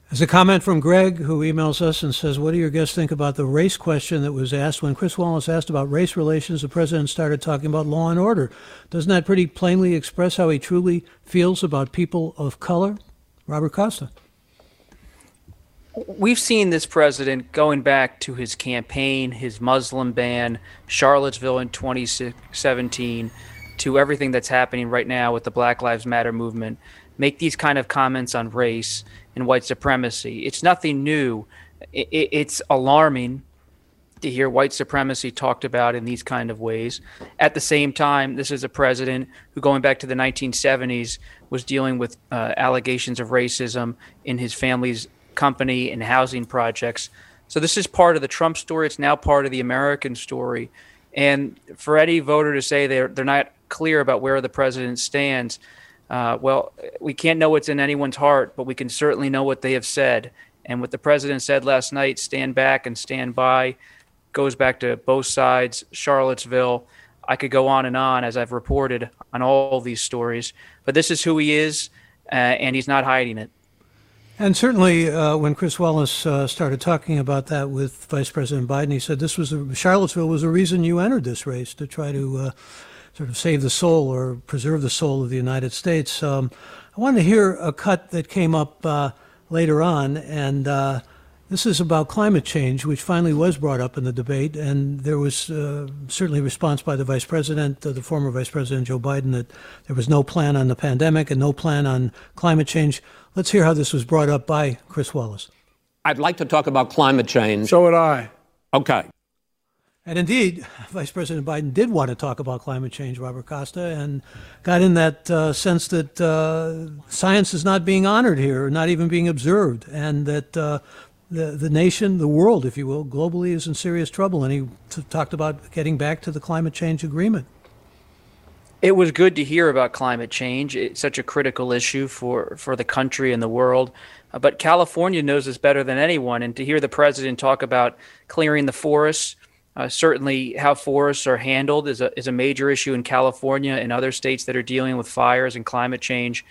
B: There's a comment from Greg who emails us and says, What do your guests think about the race question that was asked? When Chris Wallace asked about race relations, the president started talking about law and order. Doesn't that pretty plainly express how he truly feels about people of color? Robert Costa.
G: We've seen this president going back to his campaign, his Muslim ban, Charlottesville in 2017, to everything that's happening right now with the Black Lives Matter movement, make these kind of comments on race and white supremacy. It's nothing new. it's alarming to hear white supremacy talked about in these kind of ways. At the same time, this is a president who, going back to the 1970s, was dealing with uh, allegations of racism in his family's company and housing projects. So this is part of the Trump story. It's now part of the American story. And for any voter to say they're they're not clear about where the president stands, uh, well, we can't know what's in anyone's heart, but we can certainly know what they have said. And what the president said last night, stand back and stand by, goes back to both sides, Charlottesville. I could go on and on as I've reported on all these stories, but this is who he is, uh, and he's not hiding it.
B: And certainly, uh, when Chris Wallace uh, started talking about that with Vice President Biden, he said this was a, Charlottesville was the reason you entered this race to try to uh, sort of save the soul or preserve the soul of the United States. Um, I wanted to hear a cut that came up uh, later on, and uh, this is about climate change, which finally was brought up in the debate, and there was uh, certainly response by the vice president, uh, the former vice president Joe Biden, that there was no plan on the pandemic and no plan on climate change. Let's hear how this was brought up by Chris Wallace.
E: I'd like to talk about climate change.
D: So would I.
E: Okay.
B: And indeed, [laughs] Vice President Biden did want to talk about climate change, Robert Costa, and got in that uh, sense that uh, science is not being honored here, not even being observed, and that uh, the, the nation, the world, if you will, globally is in serious trouble. And he t- talked about getting back to the climate change agreement.
G: It was good to hear about climate change. It's such a critical issue for, for the country and the world. But California knows this better than anyone. And to hear the president talk about clearing the forests, uh, certainly, how forests are handled is a, is a major issue in California and other states that are dealing with fires and climate change.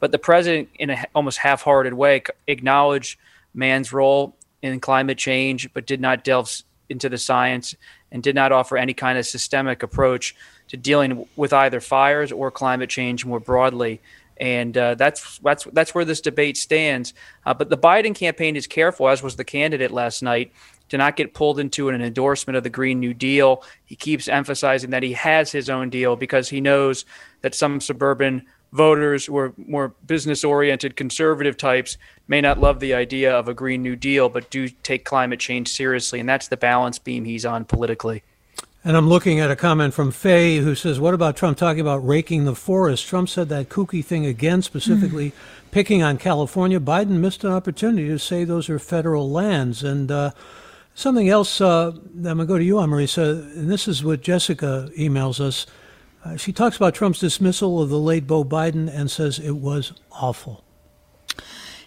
G: But the president, in an almost half hearted way, acknowledged man's role in climate change, but did not delve into the science and did not offer any kind of systemic approach to dealing with either fires or climate change more broadly. And uh, that's that's that's where this debate stands. Uh, but the Biden campaign is careful, as was the candidate last night, to not get pulled into an endorsement of the Green New Deal. He keeps emphasizing that he has his own deal because he knows that some suburban voters who are more business oriented conservative types may not love the idea of a Green New Deal, but do take climate change seriously. And that's the balance beam he's on politically.
B: And I'm looking at a comment from Faye who says, What about Trump talking about raking the forest? Trump said that kooky thing again, specifically mm. picking on California. Biden missed an opportunity to say those are federal lands. And uh, Something else, uh, I'm going to go to you, Marisa, and this is what Jessica emails us. Uh, she talks about Trump's dismissal of the late Beau Biden and says it was awful.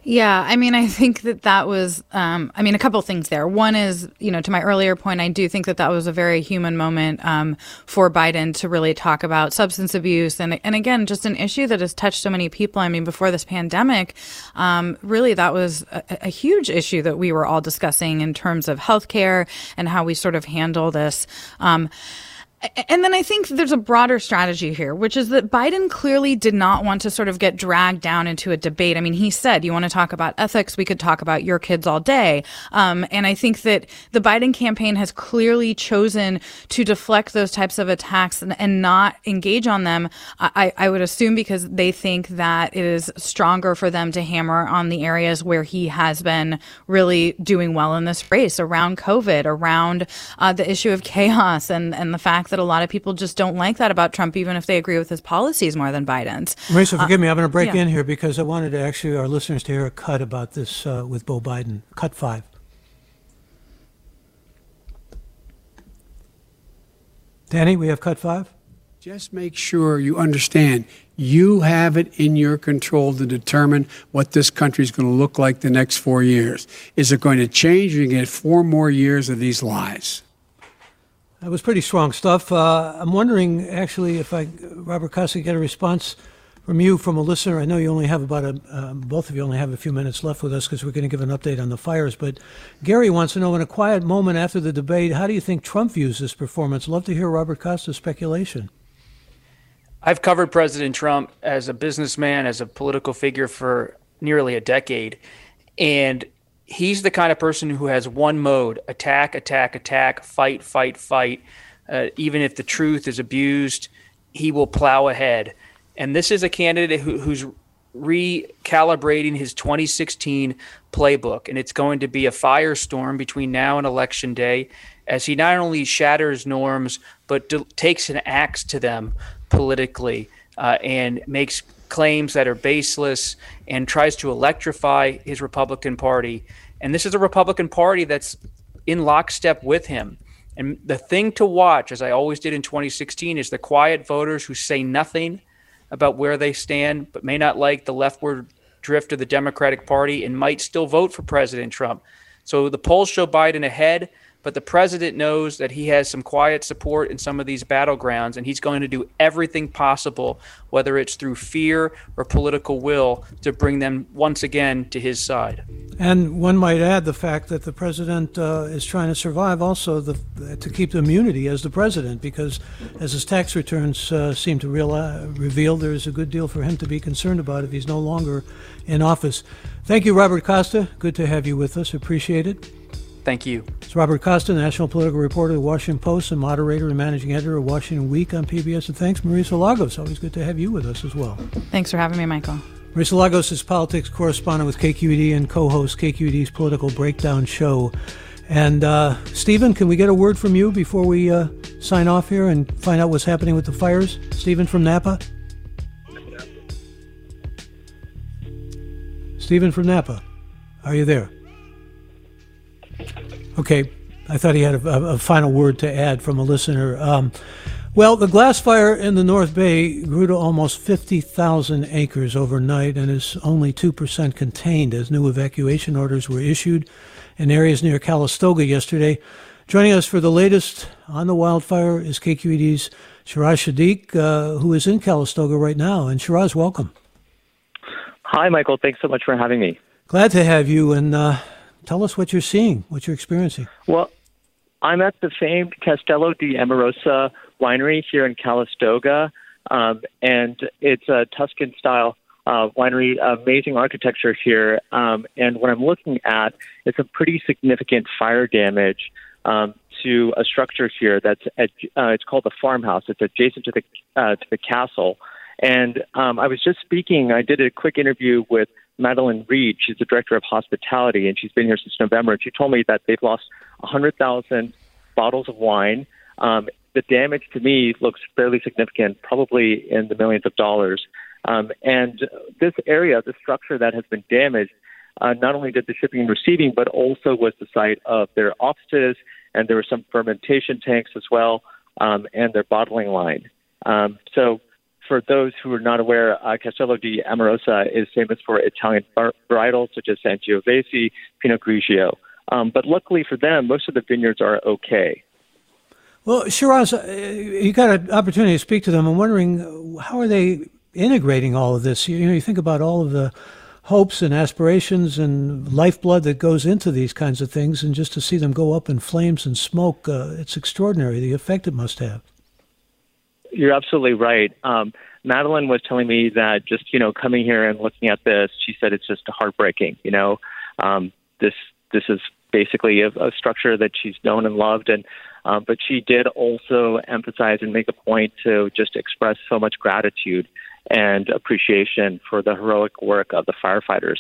F: Yeah, I mean, I think that that was, um, I mean, a couple things there. One is, you know, to my earlier point, I do think that that was a very human moment um, for Biden to really talk about substance abuse and, and again, just an issue that has touched so many people. I mean, before this pandemic, um, really that was a, a, huge issue that we were all discussing in terms of healthcare and how we sort of handle this. And then I think there's a broader strategy here, which is that Biden clearly did not want to sort of get dragged down into a debate. I mean, he said, you want to talk about ethics? We could talk about your kids all day. Um, and I think that the Biden campaign has clearly chosen to deflect those types of attacks and, and not engage on them. I, I would assume because they think that it is stronger for them to hammer on the areas where he has been really doing well in this race around COVID, around uh, the issue of chaos and, and the fact that a lot of people just don't like that about Trump, even if they agree with his policies more than Biden's.
B: Marisa, forgive uh, me. I'm going to break yeah. in here because I wanted to actually our listeners to hear a cut about this uh, with Beau Biden. Cut five. Danny, we have cut five.
D: Just make sure you understand you have it in your control to determine what this country is going to look like the next four years. Is it going to change? Or you get four more years of these lies.
B: That was pretty strong stuff. Uh, I'm wondering, actually, if I, Robert Costa, get a response from you, from a listener. I know you only have about a, um, both of you only have a few minutes left with us because we're going to give an update on the fires. But Gary wants to know, in a quiet moment after the debate, how do you think Trump views this performance? Love to hear Robert Costa's speculation.
G: I've covered President Trump as a businessman, as a political figure for nearly a decade. And he's the kind of person who has one mode attack, attack, attack, fight, fight, fight. Uh, even if the truth is abused, he will plow ahead. And this is a candidate who, who's recalibrating his 2016 playbook. And it's going to be a firestorm between now and election day as he not only shatters norms, but takes an axe to them politically uh, and makes claims that are baseless and tries to electrify his Republican Party. And this is a Republican Party that's in lockstep with him. And the thing to watch, as I always did in 2016, is the quiet voters who say nothing about where they stand, but may not like the leftward drift of the Democratic Party and might still vote for President Trump. So the polls show Biden ahead but the president knows that he has some quiet support in some of these battlegrounds, and he's going to do everything possible, whether it's through fear or political will, to bring them once again to his side.
B: And one might add the fact that the president uh, is trying to survive also the, to keep the immunity as the president, because as his tax returns uh, seem to reveal, there's a good deal for him to be concerned about if he's no longer in office. Thank you, Robert Costa. Good to have you with us. Appreciate it.
G: Thank you.
B: It's Robert Costa, national political reporter of the Washington Post and moderator and managing editor of Washington Week on PBS. And thanks, Marisa Lagos. Always good to have you with us as well.
F: Thanks for having me, Michael.
B: Marisa Lagos is politics correspondent with KQED and co-host KQED's Political Breakdown Show. And uh, Stephen, can we get a word from you before we uh, sign off here and find out what's happening with the fires? Stephen from Napa. Stephen from Napa, are you there? Okay, I thought he had a, a, final word to add from a listener. Um, well, the glass fire in the North Bay grew to almost 50,000 acres overnight and is only 2% contained as new evacuation orders were issued in areas near Calistoga yesterday. Joining us for the latest on the wildfire is KQED's Shiraz Sadiq, uh, who is in Calistoga right now. And Shiraz, welcome.
K: Hi, Michael. Thanks so much for having me.
B: Glad to have you. And uh, Tell us what you're seeing, what you're experiencing.
K: Well, I'm at the famed Castello di Amorosa winery here in Calistoga, um, and it's a Tuscan style uh, winery. Amazing architecture here, um, and what I'm looking at is some pretty significant fire damage um, to a structure here. That's at, uh, it's called the farmhouse. It's adjacent to the uh, to the castle. And um, I was just speaking. I did a quick interview with Madeline Reed. She's the director of hospitality, and she's been here since November. And she told me that they've lost 100,000 bottles of wine. Um, the damage to me looks fairly significant, probably in the millions of dollars. Um, and this area, the structure that has been damaged, uh, not only did the shipping and receiving, but also was the site of their offices, and there were some fermentation tanks as well, um, and their bottling line. Um, so, for those who are not aware, uh, Castello di Amorosa is famous for Italian bar- varietals such as Sangiovese, Pinot Grigio. Um, but luckily for them, most of the vineyards are okay.
B: Well, Shiraz, uh, you got an opportunity to speak to them. I'm wondering how are they integrating all of this? You, you know, you think about all of the hopes and aspirations and lifeblood that goes into these kinds of things, and just to see them go up in flames and smoke, uh, it's extraordinary the effect it must have.
K: You're absolutely right. Um, Madeline was telling me that just you know coming here and looking at this, she said it's just heartbreaking. You know, um, this this is basically a, a structure that she's known and loved, and um, but she did also emphasize and make a point to just express so much gratitude and appreciation for the heroic work of the firefighters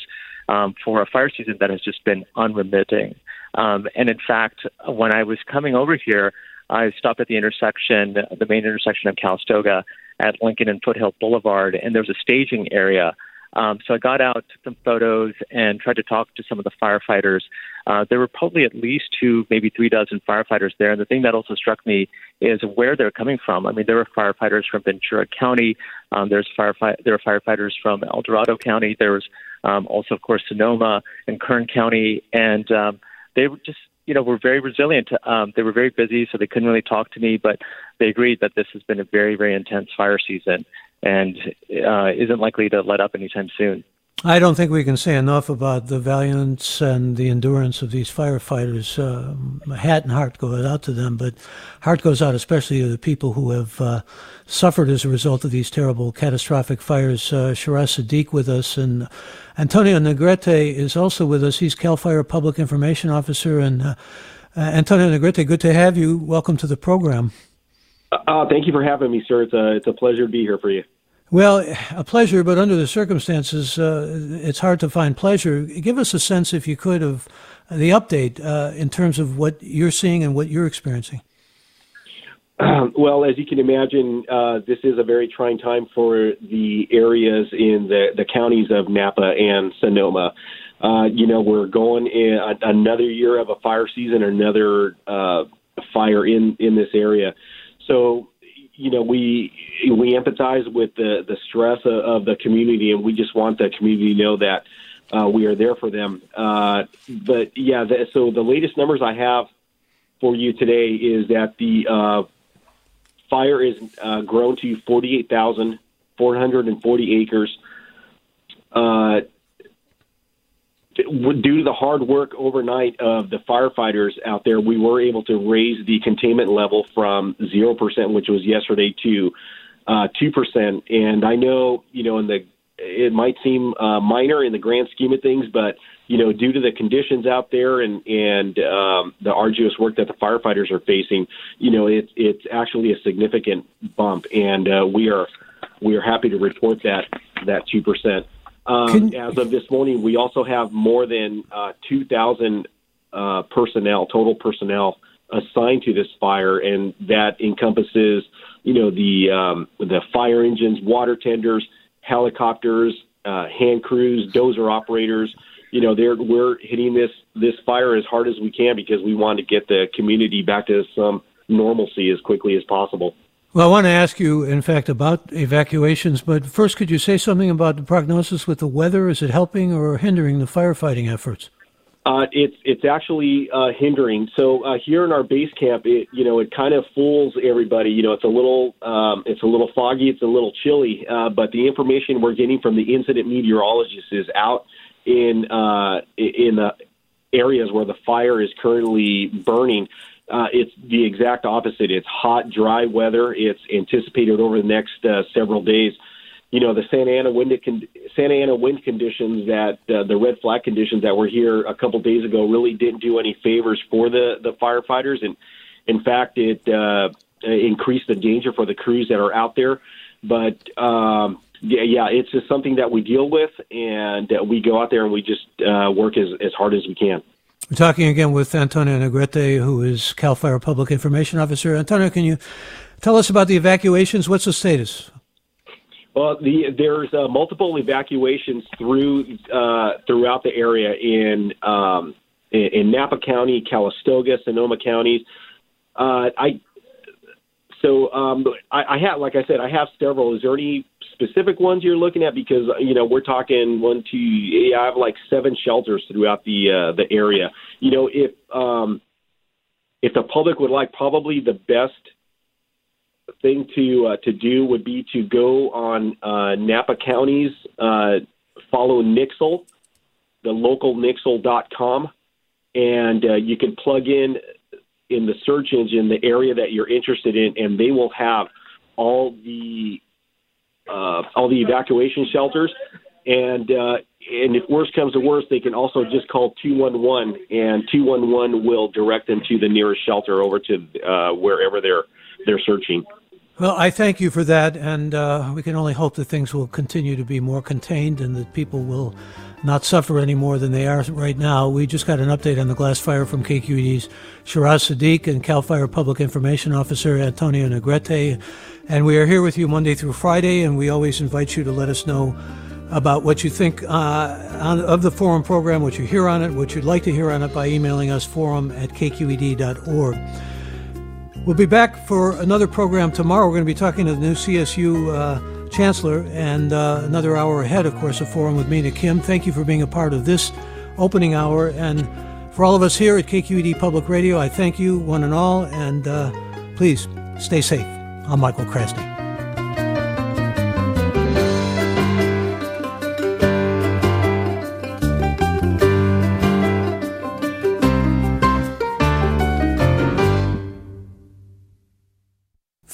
K: um, for a fire season that has just been unremitting. Um, and in fact, when I was coming over here, I stopped at the intersection, the main intersection of Calistoga at Lincoln and Foothill Boulevard, and there was a staging area. Um, so I got out, took some photos, and tried to talk to some of the firefighters. Uh, there were probably at least two, maybe three dozen firefighters there. And the thing that also struck me is where they're coming from. I mean, there were firefighters from Ventura County. Um, there's firefight- there were firefighters from El Dorado County. There was um, also, of course, Sonoma and Kern County, and um, they were just you know, were very resilient. Um, they were very busy, so they couldn't really talk to me, but they agreed that this has been a very, very intense fire season and uh, isn't likely to let up anytime soon.
B: I don't think we can say enough about the valiance and the endurance of these firefighters. Uh, hat and heart goes out to them, but heart goes out especially to the people who have uh, suffered as a result of these terrible, catastrophic fires. Uh, Sadiq with us, and Antonio Negrete is also with us. He's Cal Fire Public Information Officer. And uh, uh, Antonio Negrete, good to have you. Welcome to the program.
L: Uh, thank you for having me, sir. It's a, it's a pleasure to be here for you.
B: Well, a pleasure, but under the circumstances, uh, it's hard to find pleasure. Give us a sense, if you could, of the update uh, in terms of what you're seeing and what you're experiencing. [clears throat]
L: well, as you can imagine, uh, this is a very trying time for the areas in the, the counties of Napa and Sonoma. Uh, you know, we're going in another year of a fire season, another uh, fire in, in this area. So you know, we we empathize with the the stress of, of the community, and we just want the community to know that uh, we are there for them. Uh, but yeah, the, so the latest numbers I have for you today is that the uh, fire is uh, grown to forty eight thousand four hundred and forty acres. Uh, due to the hard work overnight of the firefighters out there, we were able to raise the containment level from 0%, which was yesterday, to uh, 2%. And I know, you know, in the it might seem uh, minor in the grand scheme of things, but you know, due to the conditions out there and and um, the arduous work that the firefighters are facing, you know, it's it's actually a significant bump, and uh, we are we are happy to report that that two percent. Um, as of this morning, we also have more than uh, 2,000 uh, personnel, total personnel, assigned to this fire, and that encompasses, you know, the um, the fire engines, water tenders, helicopters, uh, hand crews, dozer operators. You know, they're, we're hitting this this fire as hard as we can because we want to get the community back to some normalcy as quickly as possible.
B: Well, I want to ask you, in fact, about evacuations, but first, could you say something about the prognosis with the weather? Is it helping or hindering the firefighting efforts?
L: Uh, it's it's actually uh, hindering. So uh, here in our base camp, it you know it kind of fools everybody. You know, it's a little um, it's a little foggy, it's a little chilly, uh, but the information we're getting from the incident meteorologist is out in uh, in the areas where the fire is currently burning uh, it's the exact opposite. It's hot, dry weather. It's anticipated over the next uh, several days. You know, the Santa Ana wind Santa Ana wind conditions that uh, the red flag conditions that were here a couple days ago really didn't do any favors for the the firefighters, and in fact, it uh, increased the danger for the crews that are out there. But um, yeah, yeah, it's just something that we deal with, and uh, we go out there and we just uh, work as as hard as we can.
B: We're talking again with Antonio Negrete, who is CAL FIRE Public Information Officer. Antonio, can you tell us about the evacuations? What's the status?
L: Well, the, there's uh, multiple evacuations through uh, throughout the area in, um, in, in Napa County, Calistoga, Sonoma counties. Uh, I so um, I, I have, like I said, I have several. Is there any specific ones you're looking at? Because you know we're talking one, two. Yeah, I have like seven shelters throughout the uh, the area. You know, if um, if the public would like, probably the best thing to uh, to do would be to go on uh, Napa County's uh, follow Nixle, the local Nixle.com, and uh, you can plug in in the search engine the area that you're interested in, and they will have all the uh, all the evacuation shelters. And uh, and if worst comes to worst, they can also just call 211, and 211 will direct them to the nearest shelter over to uh, wherever they're they're searching.
B: Well, I thank you for that, and uh, we can only hope that things will continue to be more contained and that people will not suffer any more than they are right now. We just got an update on the glass fire from KQED's Shiraz Sadiq and CAL FIRE Public Information Officer Antonio Negrete. And we are here with you Monday through Friday, and we always invite you to let us know about what you think uh, on, of the forum program, what you hear on it, what you'd like to hear on it by emailing us forum at kqed.org. We'll be back for another program tomorrow. We're going to be talking to the new CSU uh, chancellor and uh, another hour ahead, of course, a forum with Mina Kim. Thank you for being a part of this opening hour. And for all of us here at KQED Public Radio, I thank you, one and all. And uh, please stay safe. I'm Michael Krasny.